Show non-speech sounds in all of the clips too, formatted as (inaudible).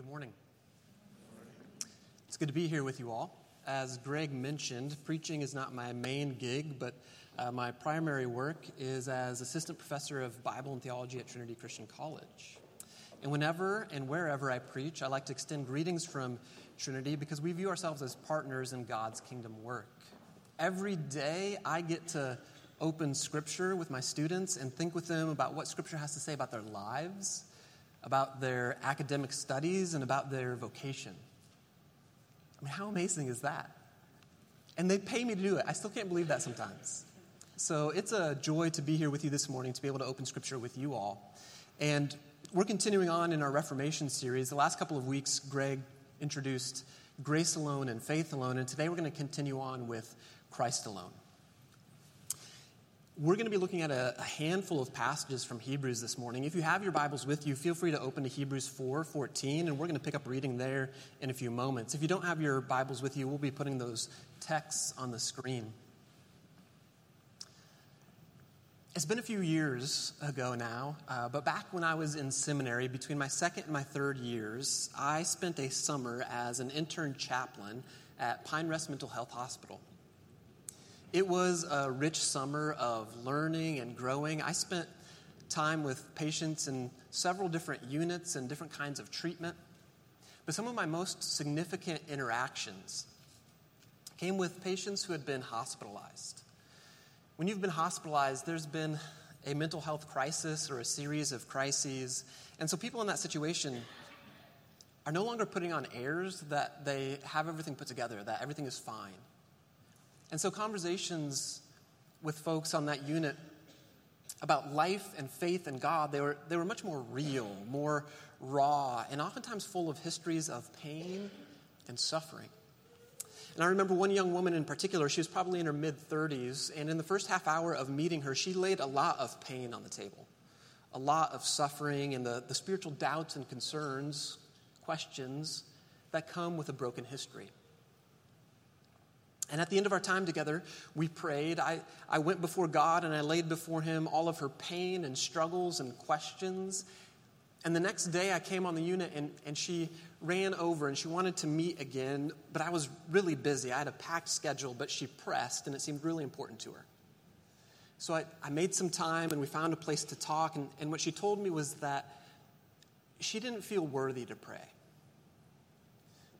Good morning. It's good to be here with you all. As Greg mentioned, preaching is not my main gig, but uh, my primary work is as assistant professor of Bible and theology at Trinity Christian College. And whenever and wherever I preach, I like to extend greetings from Trinity because we view ourselves as partners in God's kingdom work. Every day I get to open Scripture with my students and think with them about what Scripture has to say about their lives, about their academic studies, and about their vocation. I mean, how amazing is that? And they pay me to do it. I still can't believe that sometimes. So it's a joy to be here with you this morning, to be able to open Scripture with you all. And we're continuing on in our Reformation series. The last couple of weeks, Greg introduced grace alone and faith alone, and today we're going to continue on with Christ alone. We're going to be looking at a, a, handful of passages from Hebrews this morning. If you have your Bibles with you, feel free to open to Hebrews 4 14, and we're going to pick up reading there in a few moments. If you don't have your Bibles with you, we'll be putting those texts on the screen. It's been a few years ago now, uh, but back when I was in seminary, between my second and my third years, I spent a summer as an intern chaplain at Pine Rest Mental Health Hospital. It was a rich summer of learning and growing. I spent time with patients in several different units and different kinds of treatment. But some of my most significant interactions came with patients who had been hospitalized. When you've been hospitalized, there's been a mental health crisis or a series of crises. And so people in that situation are no longer putting on airs that they have everything put together, that everything is fine. And so, conversations with folks on that unit about life and faith and God, they were, they were much more real, more raw, and oftentimes full of histories of pain and suffering. And I remember one young woman in particular, she was probably in her mid 30s, and in the first half hour of meeting her, she laid a lot of pain on the table, a lot of suffering, and the, the spiritual doubts and concerns, questions that come with a broken history. And at the end of our time together, we prayed. I, I went before God and I laid before Him all of her pain and struggles and questions. And the next day, I came on the unit and, and she ran over and she wanted to meet again, but I was really busy. I had a packed schedule, but she pressed and it seemed really important to her. So I, I made some time and we found a place to talk. And, and what she told me was that she didn't feel worthy to pray.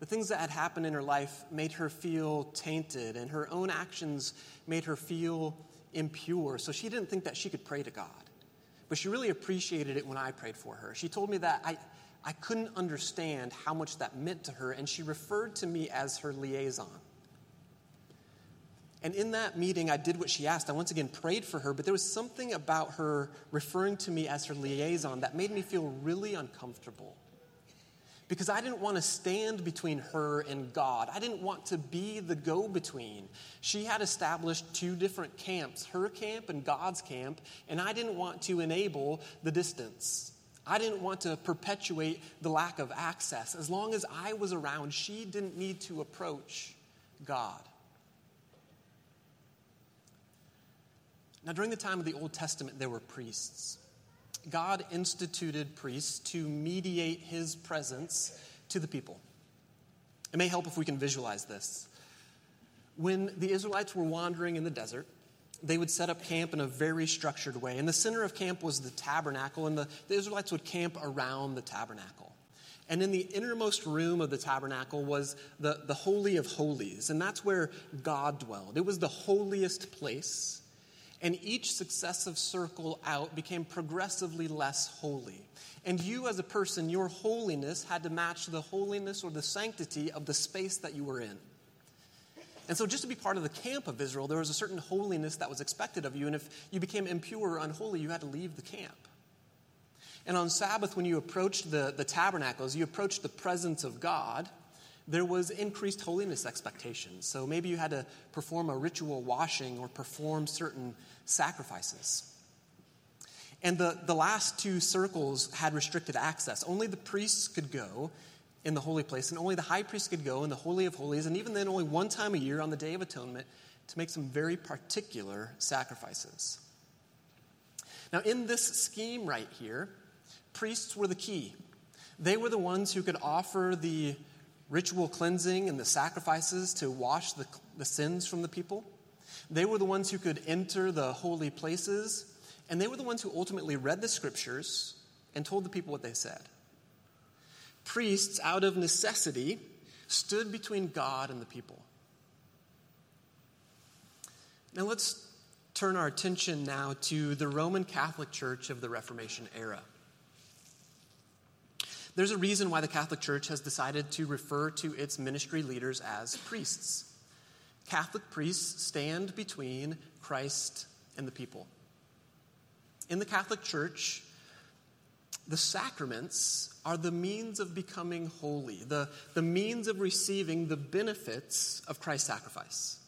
The things that had happened in her life made her feel tainted, and her own actions made her feel impure. So she didn't think that she could pray to God. But she really appreciated it when I prayed for her. She told me that I, I couldn't understand how much that meant to her, and she referred to me as her liaison. And in that meeting, I did what she asked. I once again prayed for her, but there was something about her referring to me as her liaison that made me feel really uncomfortable because I didn't want to stand between her and God. I didn't want to be the go between. She had established two different camps, her camp and God's camp, and I didn't want to enable the distance. I didn't want to perpetuate the lack of access. As long as I was around, she didn't need to approach God. Now, during the time of the Old Testament, there were priests. God instituted priests to mediate his presence to the people. It may help if we can visualize this. When the Israelites were wandering in the desert, they would set up camp in a very structured way. In the center of camp was the tabernacle, and the, the Israelites would camp around the tabernacle. And in the innermost room of the tabernacle was the, the Holy of Holies, and that's where God dwelled. It was the holiest place and each successive circle out became progressively less holy. And you, as a person, your holiness had to match the holiness or the sanctity of the space that you were in. And so, just to be part of the camp of Israel, there was a certain holiness that was expected of you. And if you became impure or unholy, you had to leave the camp. And on Sabbath, when you approached the, the tabernacles, you approached the presence of God, there was increased holiness expectations. So maybe you had to perform a ritual washing or perform certain sacrifices. And the, the last two circles had restricted access. Only the priests could go in the holy place, and only the high priest could go in the Holy of Holies, and even then, only one time a year on the Day of Atonement to make some very particular sacrifices. Now, in this scheme right here, priests were the key. They were the ones who could offer the ritual cleansing and the sacrifices to wash the, the sins from the people. They were the ones who could enter the holy places, and they were the ones who ultimately read the scriptures and told the people what they said. Priests, out of necessity, stood between God and the people. Now let's turn our attention now to the Roman Catholic Church of the Reformation era. There's a reason why the Catholic Church has decided to refer to its ministry leaders as priests. Catholic priests stand between Christ and the people. In the Catholic Church, the sacraments are the means of becoming holy, the, the means of receiving the benefits of Christ's sacrifice.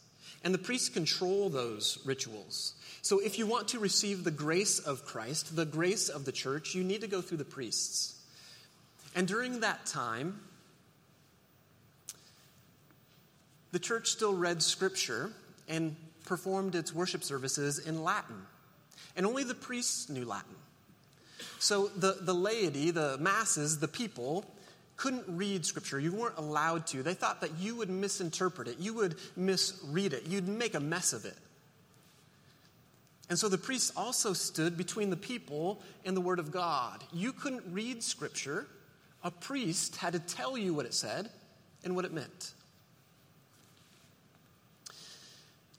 And the priests control those rituals. So if you want to receive the grace of Christ, the grace of the church, you need to go through the priests. And during that time, the church still read scripture and performed its worship services in Latin. And only the priests knew Latin. So the, the laity, the masses, the people, couldn't read scripture. You weren't allowed to. They thought that you would misinterpret it, you would misread it, you'd make a mess of it. And so the priests also stood between the people and the Word of God. You couldn't read scripture, a priest had to tell you what it said and what it meant.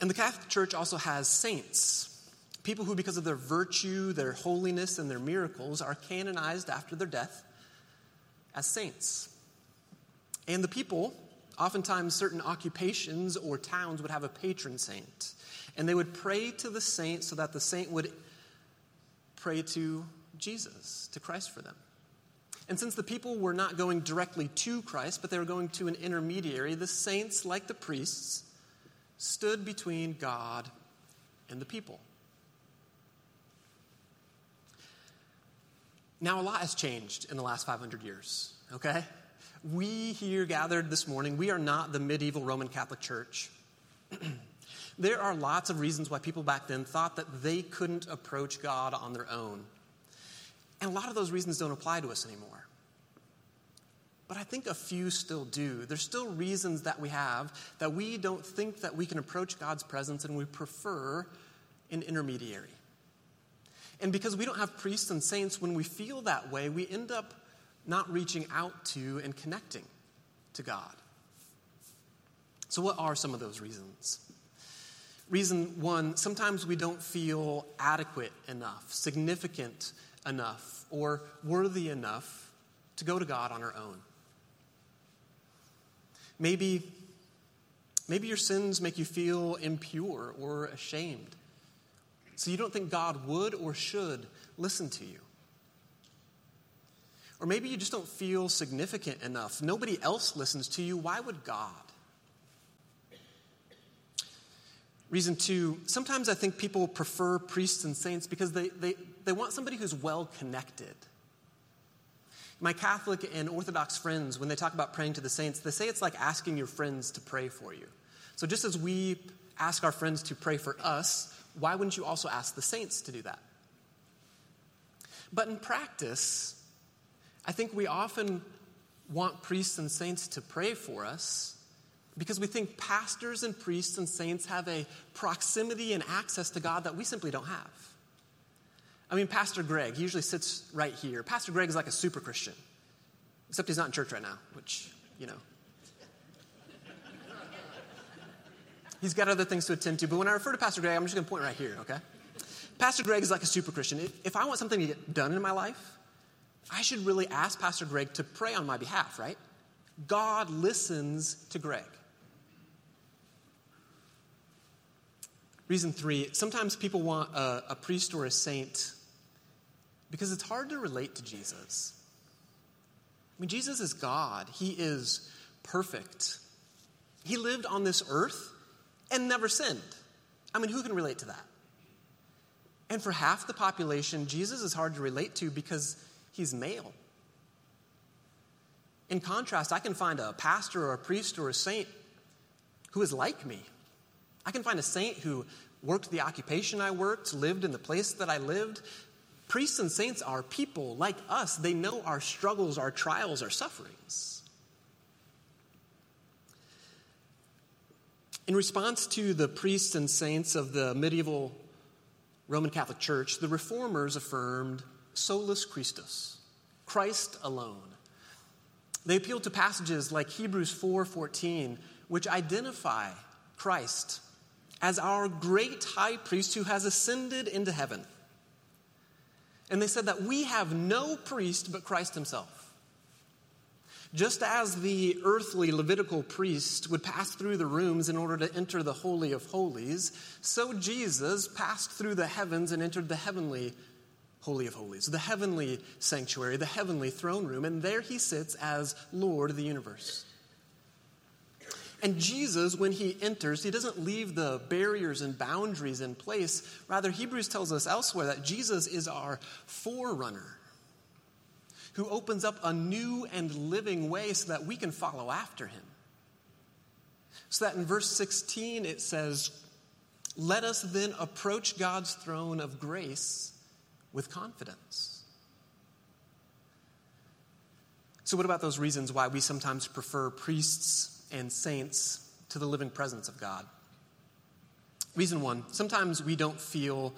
And the Catholic Church also has saints, people who, because of their virtue, their holiness, and their miracles, are canonized after their death as saints. And the people, oftentimes certain occupations or towns, would have a patron saint. And they would pray to the saint so that the saint would pray to Jesus, to Christ for them. And since the people were not going directly to Christ, but they were going to an intermediary, the saints, like the priests, stood between God and the people. Now, a lot has changed in the last 500 years, okay? We here gathered this morning, we are not the medieval Roman Catholic Church. (clears throat) there are lots of reasons why people back then thought that they couldn't approach God on their own. And a lot of those reasons don't apply to us anymore. But I think a few still do. There's still reasons that we have that we don't think that we can approach God's presence and we prefer an intermediary. And because we don't have priests and saints, when we feel that way, we end up not reaching out to and connecting to God. So, what are some of those reasons? Reason one sometimes we don't feel adequate enough, significant enough, or worthy enough to go to God on our own. Maybe, maybe your sins make you feel impure or ashamed. So you don't think God would or should listen to you. Or maybe you just don't feel significant enough. Nobody else listens to you. Why would God? Reason two, sometimes I think people prefer priests and saints because they, they, they want somebody who's well connected. My Catholic and Orthodox friends, when they talk about praying to the saints, they say it's like asking your friends to pray for you. So just as we ask our friends to pray for us, why wouldn't you also ask the saints to do that? But in practice, I think we often want priests and saints to pray for us because we think pastors and priests and saints have a proximity and access to God that we simply don't have. I mean, Pastor Greg, he usually sits right here. Pastor Greg is like a super Christian, except he's not in church right now, which, you know. He's got other things to attend to, but when I refer to Pastor Greg, I'm just going to point right here, okay? Pastor Greg is like a super Christian. If I want something to get done in my life, I should really ask Pastor Greg to pray on my behalf, right? God listens to Greg. Reason three sometimes people want a, a priest or a saint because it's hard to relate to Jesus. I mean, Jesus is God, He is perfect. He lived on this earth and never sinned. I mean, who can relate to that? And for half the population, Jesus is hard to relate to because he's male. In contrast, I can find a pastor or a priest or a saint who is like me. I can find a saint who worked the occupation I worked, lived in the place that I lived, Priests and saints are people like us. They know our struggles, our trials, our sufferings. In response to the priests and saints of the medieval Roman Catholic Church, the reformers affirmed solus Christus, Christ alone. They appealed to passages like Hebrews 4:14, which identify Christ as our great high priest who has ascended into heaven. And they said that we have no priest but Christ himself. Just as the earthly Levitical priest would pass through the rooms in order to enter the Holy of Holies, so Jesus passed through the heavens and entered the heavenly Holy of Holies, the heavenly sanctuary, the heavenly throne room, and there he sits as Lord of the universe. And Jesus, when he enters, he doesn't leave the barriers and boundaries in place. Rather, Hebrews tells us elsewhere that Jesus is our forerunner who opens up a new and living way so that we can follow after him. So that in verse 16 it says, Let us then approach God's throne of grace with confidence. So, what about those reasons why we sometimes prefer priests and saints to the living presence of God. Reason one sometimes we don't feel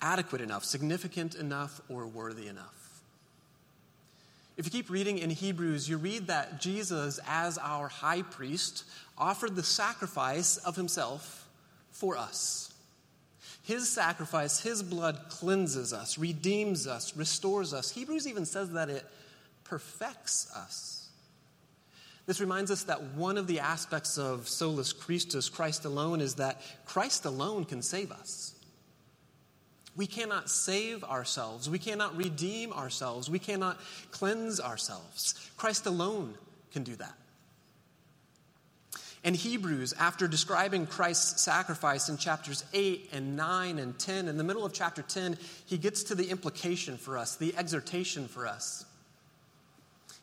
adequate enough, significant enough, or worthy enough. If you keep reading in Hebrews, you read that Jesus, as our high priest, offered the sacrifice of himself for us. His sacrifice, his blood cleanses us, redeems us, restores us. Hebrews even says that it perfects us. This reminds us that one of the aspects of solus Christus, Christ alone, is that Christ alone can save us. We cannot save ourselves. We cannot redeem ourselves. We cannot cleanse ourselves. Christ alone can do that. And Hebrews, after describing Christ's sacrifice in chapters 8 and 9 and 10, in the middle of chapter 10, he gets to the implication for us, the exhortation for us.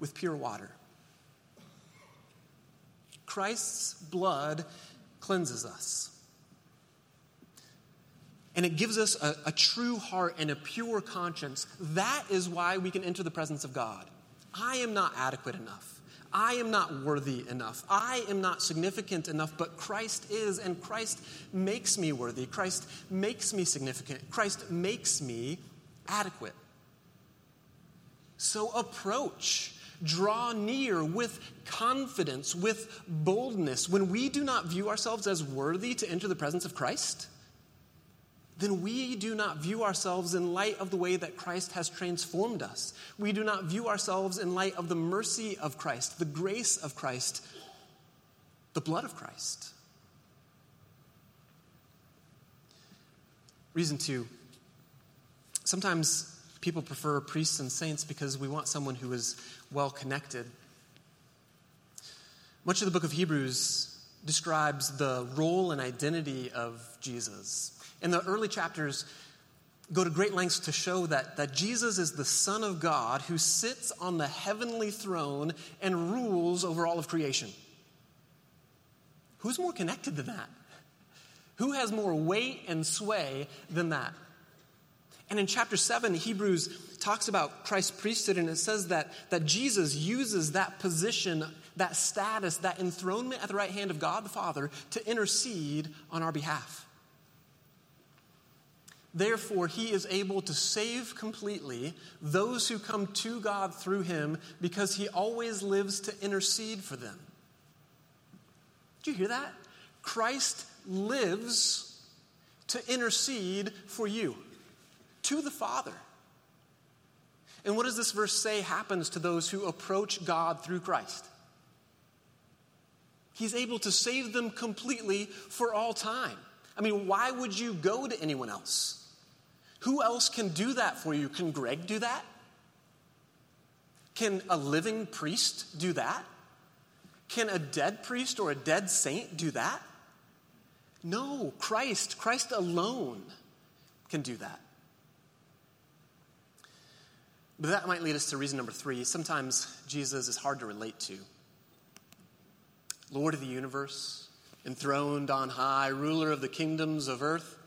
with pure water. Christ's blood cleanses us. And it gives us a, a, true heart and a pure conscience. That is why we can enter the presence of God. I am not adequate enough. I am not worthy enough. I am not significant enough, but Christ is, and Christ makes me worthy. Christ makes me significant. Christ makes me adequate. So approach draw near with confidence, with boldness, when we do not view ourselves as worthy to enter the presence of Christ, then we do not view ourselves in light of the way that Christ has transformed us. We do not view ourselves in light of the mercy of Christ, the grace of Christ, the blood of Christ. Reason two sometimes people prefer priests and saints because we want someone who is well connected. Much of the book of Hebrews describes the role and identity of Jesus. In the early chapters, go to great lengths to show that, that Jesus is the Son of God who sits on the heavenly throne and rules over all of creation. Who's more connected than that? Who has more weight and sway than that? And in chapter 7, Hebrews talks about Christ's priesthood, and it says that, that Jesus uses that position, that status, that enthronement at the right hand of God the Father to intercede on our behalf. Therefore, he is able to save completely those who come to God through him because he always lives to intercede for them. Do you hear that? Christ lives to intercede for you to the Father. And what does this verse say happens to those who approach God through Christ? He's able to save them completely for all time. I mean, why would you go to anyone else? Who else can do that for you? Can Greg do that? Can a living priest do that? Can a dead priest or a dead saint do that? No, Christ, Christ alone can do that. But that might lead us to reason number three. Sometimes Jesus is hard to relate to. Lord of the universe, enthroned on high, ruler of the kingdoms of earth,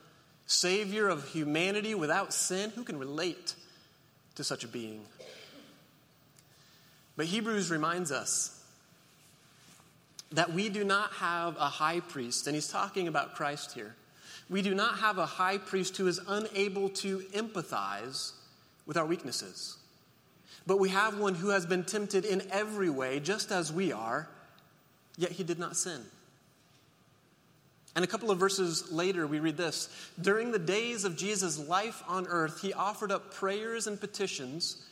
Savior of humanity without sin, who can relate to such a being? But Hebrews reminds us that we do not have a high priest, and he's talking about Christ here. We do not have a high priest who is unable to empathize with our weaknesses. But we have one who has been tempted in every way, just as we are, yet he did not sin. And a couple of verses later, we read this During the days of Jesus' life on earth, he offered up prayers and petitions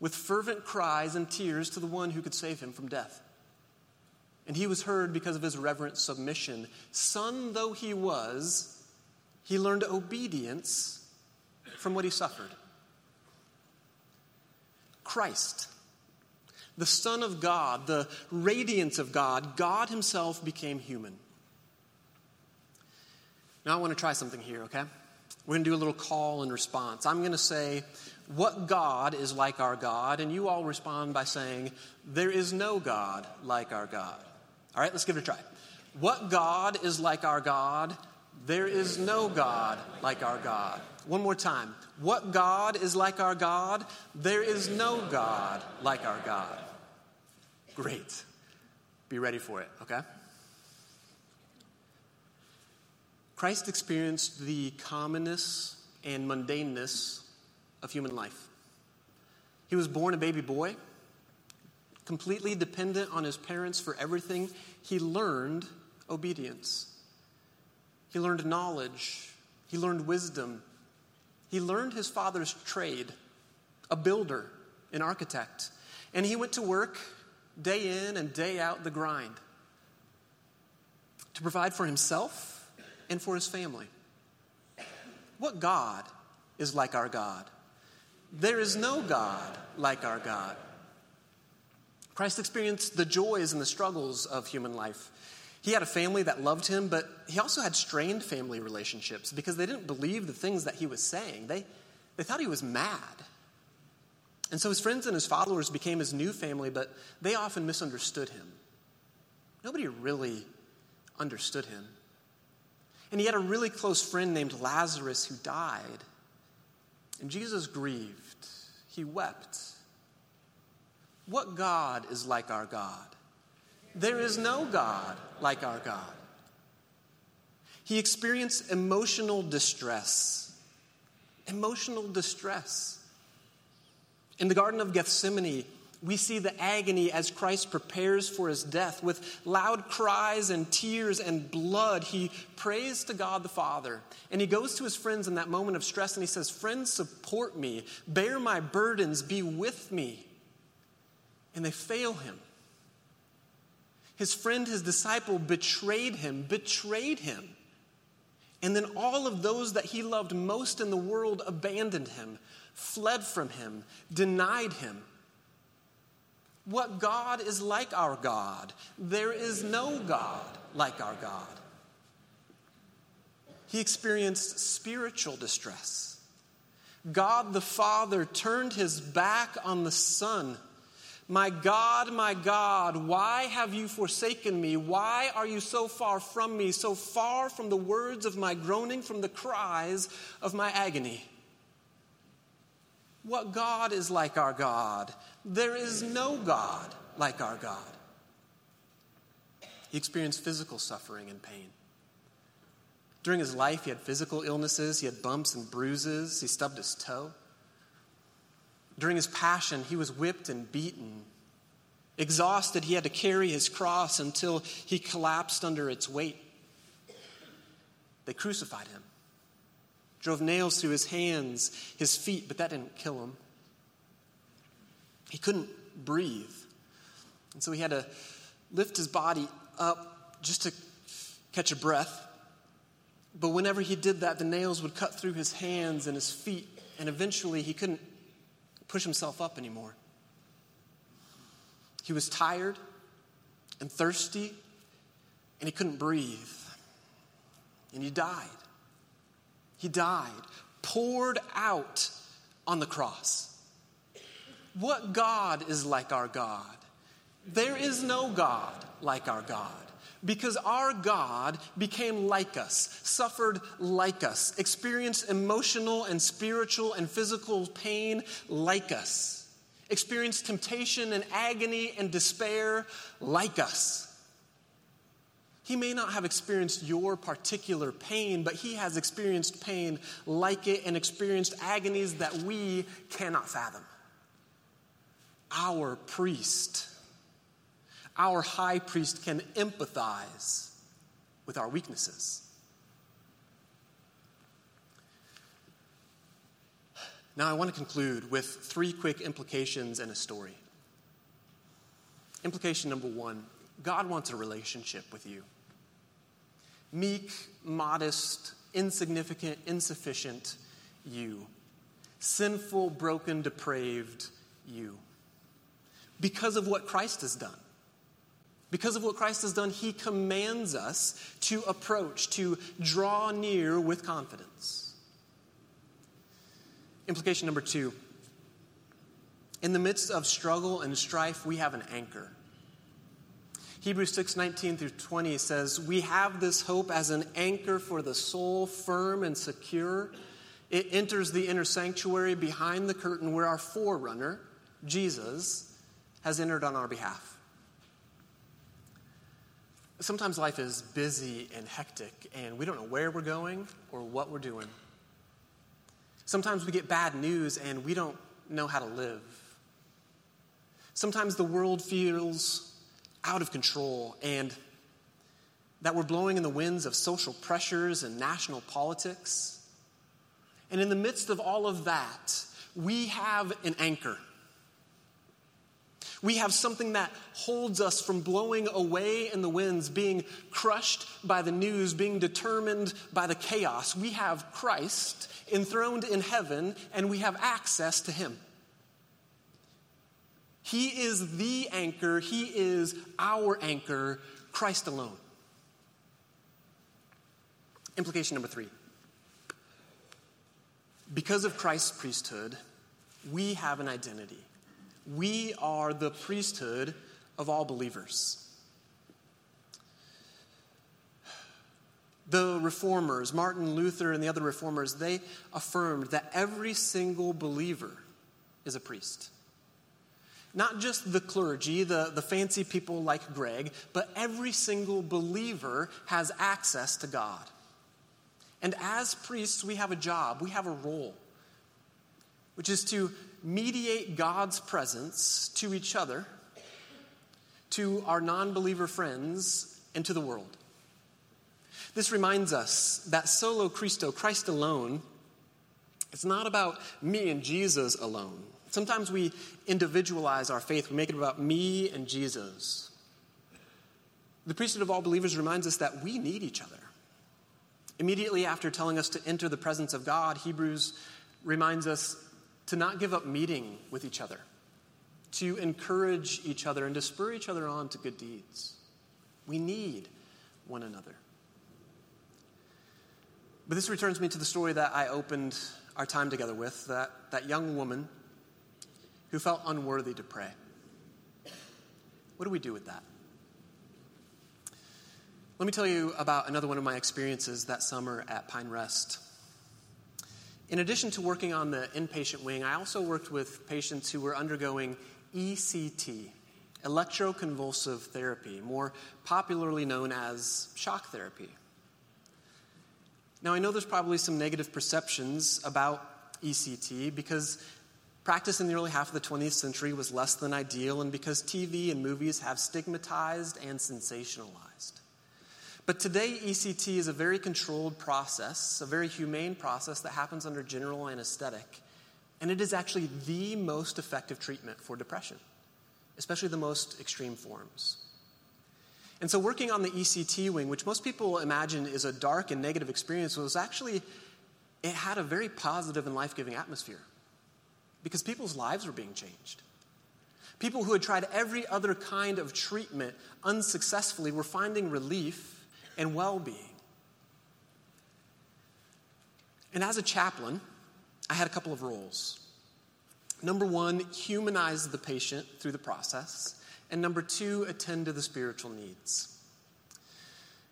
with fervent cries and tears to the one who could save him from death. And he was heard because of his reverent submission. Son though he was, he learned obedience from what he suffered. Christ, the Son of God, the radiance of God, God Himself became human. Now I want to try something here, okay? We're going to do a little call and response. I'm going to say, What God is like our God? And you all respond by saying, There is no God like our God. All right, let's give it a try. What God is like our God? There is no God like our God. One more time. What God is like our God? There is no God like our God. Great. Be ready for it, okay? Christ experienced the commonness and mundaneness of human life. He was born a baby boy, completely dependent on his parents for everything. He learned obedience. He learned knowledge. He learned wisdom. He learned his father's trade, a builder, an architect. And he went to work day in and day out the grind to provide for himself and for his family. What God is like our God? There is no God like our God. Christ experienced the joys and the struggles of human life. He had a family that loved him, but he also had strained family relationships because they didn't believe the things that he was saying. They, they thought he was mad. And so his friends and his followers became his new family, but they often misunderstood him. Nobody really understood him. And he had a really close friend named Lazarus who died. And Jesus grieved, he wept. What God is like our God? There is no God like our God. He experienced emotional distress. Emotional distress. In the Garden of Gethsemane, we see the agony as Christ prepares for his death. With loud cries and tears and blood, he prays to God the Father. And he goes to his friends in that moment of stress and he says, Friends, support me, bear my burdens, be with me. And they fail him. His friend, his disciple, betrayed him, betrayed him. And then all of those that he loved most in the world abandoned him, fled from him, denied him. What God is like our God? There is no God like our God. He experienced spiritual distress. God the Father turned his back on the Son. My God, my God, why have you forsaken me? Why are you so far from me, so far from the words of my groaning, from the cries of my agony? What God is like our God? There is no God like our God. He experienced physical suffering and pain. During his life, he had physical illnesses, he had bumps and bruises, he stubbed his toe. During his passion, he was whipped and beaten. Exhausted, he had to carry his cross until he collapsed under its weight. They crucified him, drove nails through his hands, his feet, but that didn't kill him. He couldn't breathe. And so he had to lift his body up just to catch a breath. But whenever he did that, the nails would cut through his hands and his feet, and eventually he couldn't push himself up anymore. He was tired and thirsty, and he couldn't breathe. And he died. He died, poured out on the cross. What God is like our God? There is no God like our God. Because our God became like us, suffered like us, experienced emotional and spiritual and physical pain like us, experienced temptation and agony and despair like us. He may not have experienced your particular pain, but he has experienced pain like it and experienced agonies that we cannot fathom. Our priest our high priest can empathize with our weaknesses. Now, I want to conclude with three quick implications and a story. Implication number one God wants a relationship with you. Meek, modest, insignificant, insufficient you. Sinful, broken, depraved you. Because of what Christ has done. Because of what Christ has done, he commands us to approach, to draw near with confidence. Implication number two in the midst of struggle and strife, we have an anchor. Hebrews 6 19 through 20 says, We have this hope as an anchor for the soul, firm and secure. It enters the inner sanctuary behind the curtain where our forerunner, Jesus, has entered on our behalf. Sometimes life is busy and hectic, and we don't know where we're going or what we're doing. Sometimes we get bad news and we don't know how to live. Sometimes the world feels out of control and that we're blowing in the winds of social pressures and national politics. And in the midst of all of that, we have an anchor. We have something that holds us from blowing away in the winds, being crushed by the news, being determined by the chaos. We have Christ enthroned in heaven, and we have access to Him. He is the anchor, He is our anchor, Christ alone. Implication number three. Because of Christ's priesthood, we have an identity. We are the priesthood of all believers. The reformers, Martin Luther and the other reformers, they affirmed that every single believer is a priest. Not just the clergy, the, the fancy people like Greg, but every single believer has access to God. And as priests, we have a job, we have a role, which is to mediate God's presence to each other, to our non believer friends, and to the world. This reminds us that solo Christo, Christ alone, it's not about me and Jesus alone. Sometimes we individualize our faith, we make it about me and Jesus. The priesthood of all believers reminds us that we need each other. Immediately after telling us to enter the presence of God, Hebrews reminds us to not give up meeting with each other, to encourage each other, and to spur each other on to good deeds. We need one another. But this returns me to the story that I opened our time together with that, that young woman who felt unworthy to pray. What do we do with that? Let me tell you about another one of my experiences that summer at Pine Rest. In addition to working on the inpatient wing, I also worked with patients who were undergoing ECT, electroconvulsive therapy, more popularly known as shock therapy. Now, I know there's probably some negative perceptions about ECT because practice in the early half of the 20th century was less than ideal, and because TV and movies have stigmatized and sensationalized. But today, ECT is a very controlled process, a very humane process that happens under general anesthetic. And it is actually the most effective treatment for depression, especially the most extreme forms. And so, working on the ECT wing, which most people imagine is a dark and negative experience, was actually, it had a very positive and life giving atmosphere because people's lives were being changed. People who had tried every other kind of treatment unsuccessfully were finding relief and well being. And as a chaplain, I had a couple of roles. Number one, humanize the patient through the process. And number two, attend to the spiritual needs.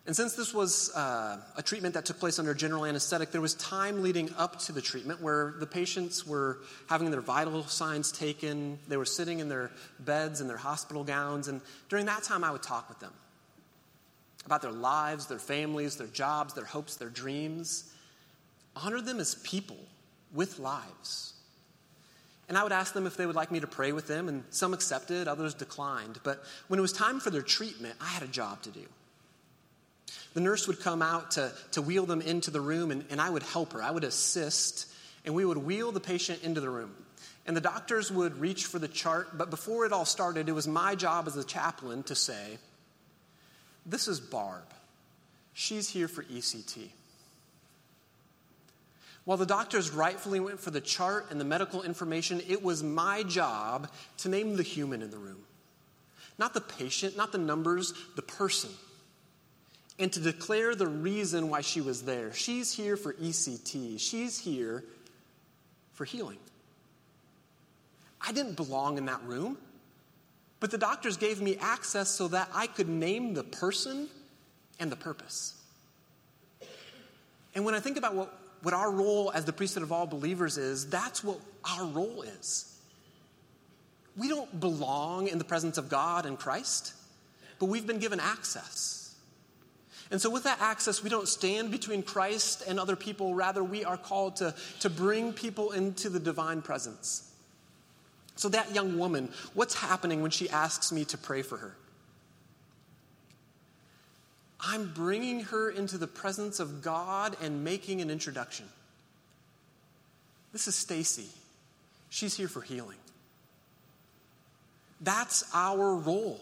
And since this was uh, a treatment that took place under general anesthetic, there was time leading up to the treatment where the patients were having their vital signs taken. They were sitting in their beds in their hospital gowns. And during that time, I would talk with them about their lives, their families, their jobs, their hopes, their dreams. Honor them as people with lives. And I would ask them if they would like me to pray with them, and some accepted, others declined. But when it was time for their treatment, I had a job to do. The nurse would come out to, to wheel them into the room, and, and I would help her. I would assist, and we would wheel the patient into the room. And the doctors would reach for the chart, but before it all started, it was my job as a chaplain to say, This is Barb. She's here for ECT. While the doctors rightfully went for the chart and the medical information, it was my job to name the human in the room. Not the patient, not the numbers, the person. And to declare the reason why she was there. She's here for ECT, she's here for healing. I didn't belong in that room, but the doctors gave me access so that I could name the person and the purpose. And when I think about what what our role as the priesthood of all believers is, that's what our role is. We don't belong in the presence of God and Christ, but we've been given access. And so, with that access, we don't stand between Christ and other people. Rather, we are called to, to bring people into the divine presence. So, that young woman, what's happening when she asks me to pray for her? I'm bringing her into the presence of God and making an introduction. This is Stacy. She's here for healing. That's our role.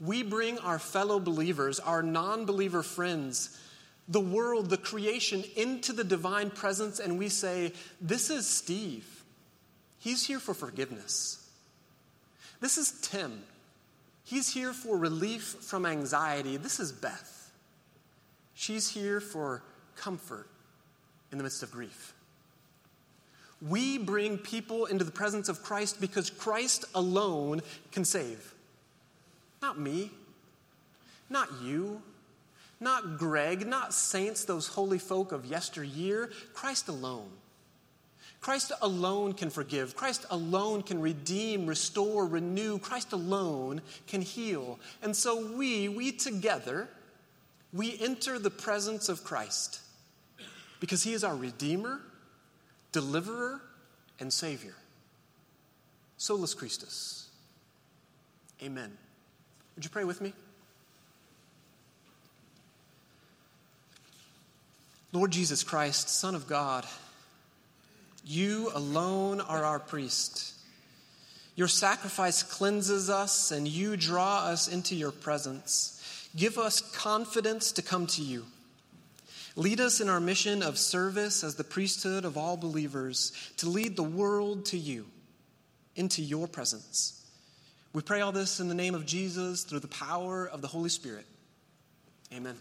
We bring our fellow believers, our non believer friends, the world, the creation into the divine presence, and we say, This is Steve. He's here for forgiveness. This is Tim. He's here for relief from anxiety. This is Beth. She's here for comfort in the midst of grief. We bring people into the presence of Christ because Christ alone can save. Not me, not you, not Greg, not saints, those holy folk of yesteryear. Christ alone. Christ alone can forgive. Christ alone can redeem, restore, renew. Christ alone can heal. And so we, we together, we enter the presence of Christ because he is our Redeemer, Deliverer, and Savior. Solus Christus. Amen. Would you pray with me? Lord Jesus Christ, Son of God, you alone are our priest. Your sacrifice cleanses us, and you draw us into your presence. Give us confidence to come to you. Lead us in our mission of service as the priesthood of all believers to lead the world to you, into your presence. We pray all this in the name of Jesus through the power of the Holy Spirit. Amen.